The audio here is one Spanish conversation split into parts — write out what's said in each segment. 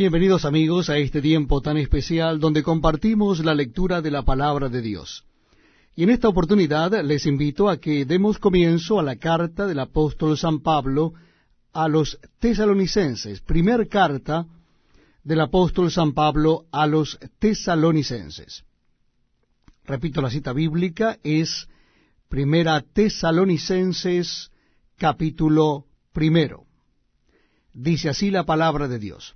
Bienvenidos amigos a este tiempo tan especial donde compartimos la lectura de la palabra de Dios. Y en esta oportunidad les invito a que demos comienzo a la carta del apóstol San Pablo a los tesalonicenses, primer carta del apóstol San Pablo a los tesalonicenses. Repito, la cita bíblica es Primera Tesalonicenses capítulo primero. Dice así la palabra de Dios.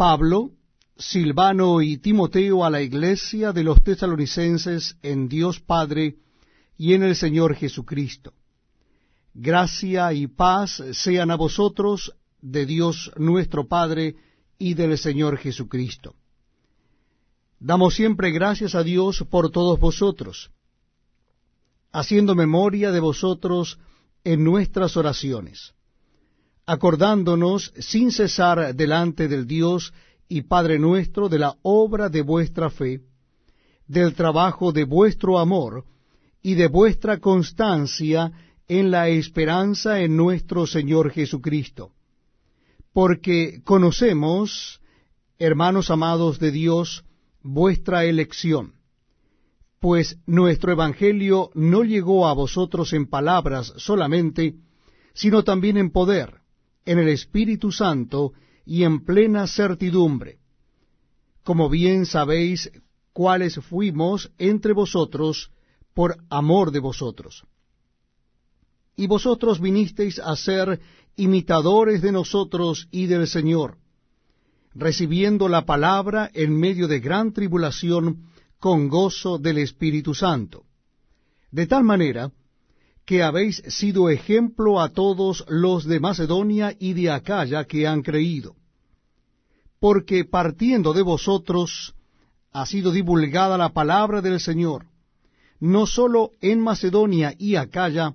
Pablo, Silvano y Timoteo a la iglesia de los tesalonicenses en Dios Padre y en el Señor Jesucristo. Gracia y paz sean a vosotros de Dios nuestro Padre y del Señor Jesucristo. Damos siempre gracias a Dios por todos vosotros, haciendo memoria de vosotros en nuestras oraciones acordándonos sin cesar delante del Dios y Padre nuestro de la obra de vuestra fe, del trabajo de vuestro amor y de vuestra constancia en la esperanza en nuestro Señor Jesucristo. Porque conocemos, hermanos amados de Dios, vuestra elección, pues nuestro Evangelio no llegó a vosotros en palabras solamente, sino también en poder, en el Espíritu Santo y en plena certidumbre, como bien sabéis cuáles fuimos entre vosotros por amor de vosotros. Y vosotros vinisteis a ser imitadores de nosotros y del Señor, recibiendo la palabra en medio de gran tribulación con gozo del Espíritu Santo. De tal manera que habéis sido ejemplo a todos los de Macedonia y de Acaya que han creído. Porque partiendo de vosotros ha sido divulgada la palabra del Señor, no sólo en Macedonia y Acaya,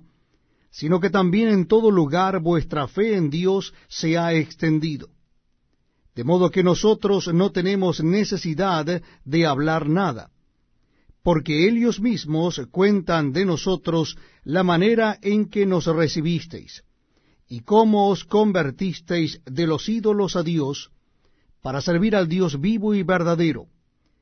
sino que también en todo lugar vuestra fe en Dios se ha extendido. De modo que nosotros no tenemos necesidad de hablar nada porque ellos mismos cuentan de nosotros la manera en que nos recibisteis, y cómo os convertisteis de los ídolos a Dios, para servir al Dios vivo y verdadero,